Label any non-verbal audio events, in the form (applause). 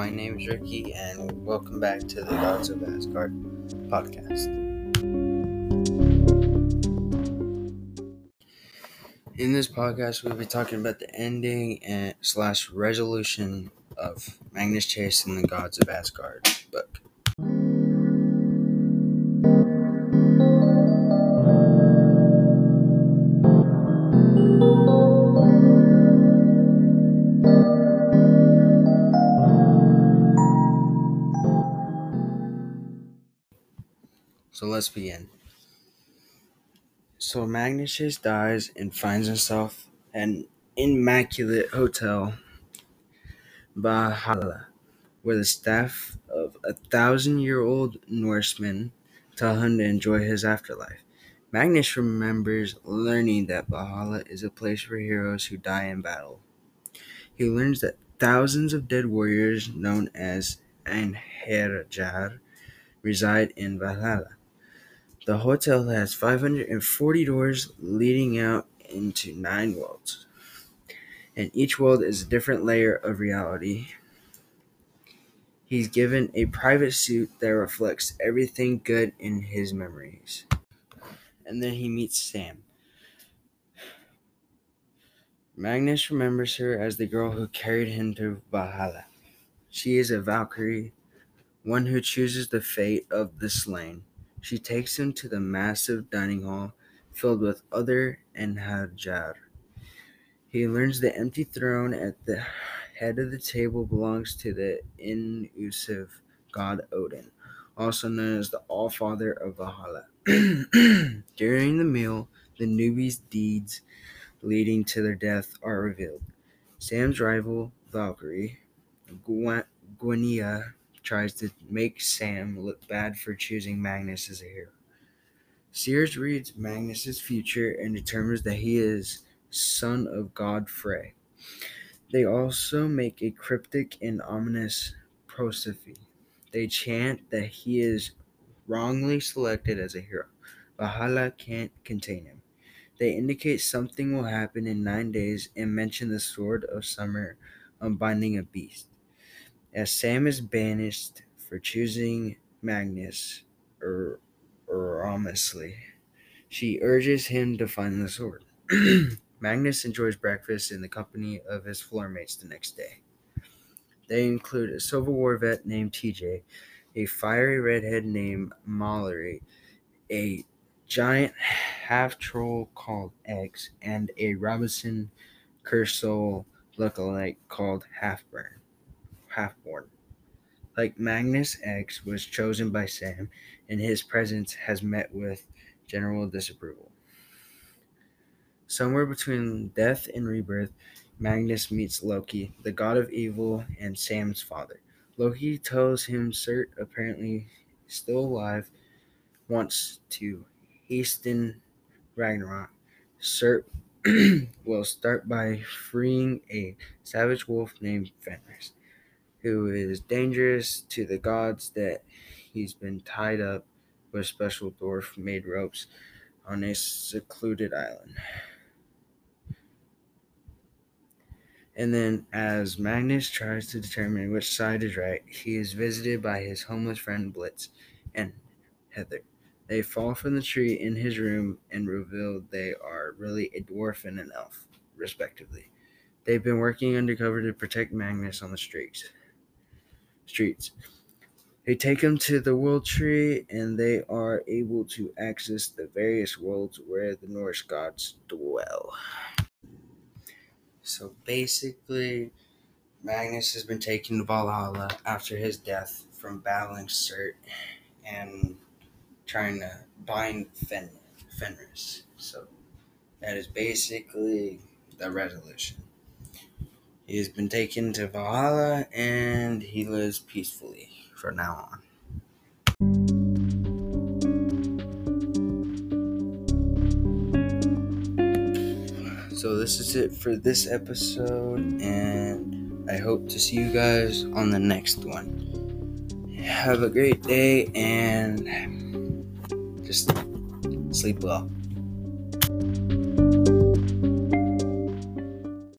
my name is Ricky, and welcome back to the Gods of Asgard podcast. In this podcast, we'll be talking about the ending and slash resolution of Magnus Chase and the Gods of Asgard book. So let's begin. So Magnus dies and finds himself an immaculate hotel, Valhalla, where the staff of a thousand year old Norsemen tell him to enjoy his afterlife. Magnus remembers learning that Valhalla is a place for heroes who die in battle. He learns that thousands of dead warriors, known as Einherjar, reside in Valhalla. The hotel has 540 doors leading out into nine worlds, and each world is a different layer of reality. He's given a private suit that reflects everything good in his memories. And then he meets Sam. Magnus remembers her as the girl who carried him to Valhalla. She is a Valkyrie, one who chooses the fate of the slain. She takes him to the massive dining hall filled with other Einherjar. He learns the empty throne at the head of the table belongs to the Inusive god Odin, also known as the All-Father of Valhalla. (clears throat) During the meal, the newbies' deeds leading to their death are revealed. Sam's rival, Valkyrie, Gwenia, tries to make Sam look bad for choosing Magnus as a hero. Sears reads Magnus's future and determines that he is son of god Frey. They also make a cryptic and ominous prosophy. They chant that he is wrongly selected as a hero. Valhalla can't contain him. They indicate something will happen in nine days and mention the sword of summer unbinding a beast. As Sam is banished for choosing Magnus erroneously, she urges him to find the sword. (clears throat) Magnus enjoys breakfast in the company of his floor mates the next day. They include a Civil War vet named TJ, a fiery redhead named Mallory, a giant half troll called X, and a Robinson Crusoe lookalike called Halfborn. Halfborn. Like Magnus X was chosen by Sam, and his presence has met with general disapproval. Somewhere between death and rebirth, Magnus meets Loki, the god of evil and Sam's father. Loki tells him Surt, apparently still alive, wants to hasten Ragnarok. Surt (clears throat) will start by freeing a savage wolf named Fenris, who is dangerous to the gods that he's been tied up with special dwarf made ropes on a secluded island. And then, as Magnus tries to determine which side is right, he is visited by his homeless friend Blitz and Heather. They fall from the tree in his room and reveal they are really a dwarf and an elf, respectively. They've been working undercover to protect Magnus on the streets. Streets. They take him to the world tree and they are able to access the various worlds where the Norse gods dwell. So basically, Magnus has been taken to Valhalla after his death from battling Surt and trying to bind Fen- Fenris. So that is basically the resolution. He has been taken to Valhalla and he lives peacefully from now on. So this is it for this episode, and I hope to see you guys on the next one. Have a great day and just sleep well.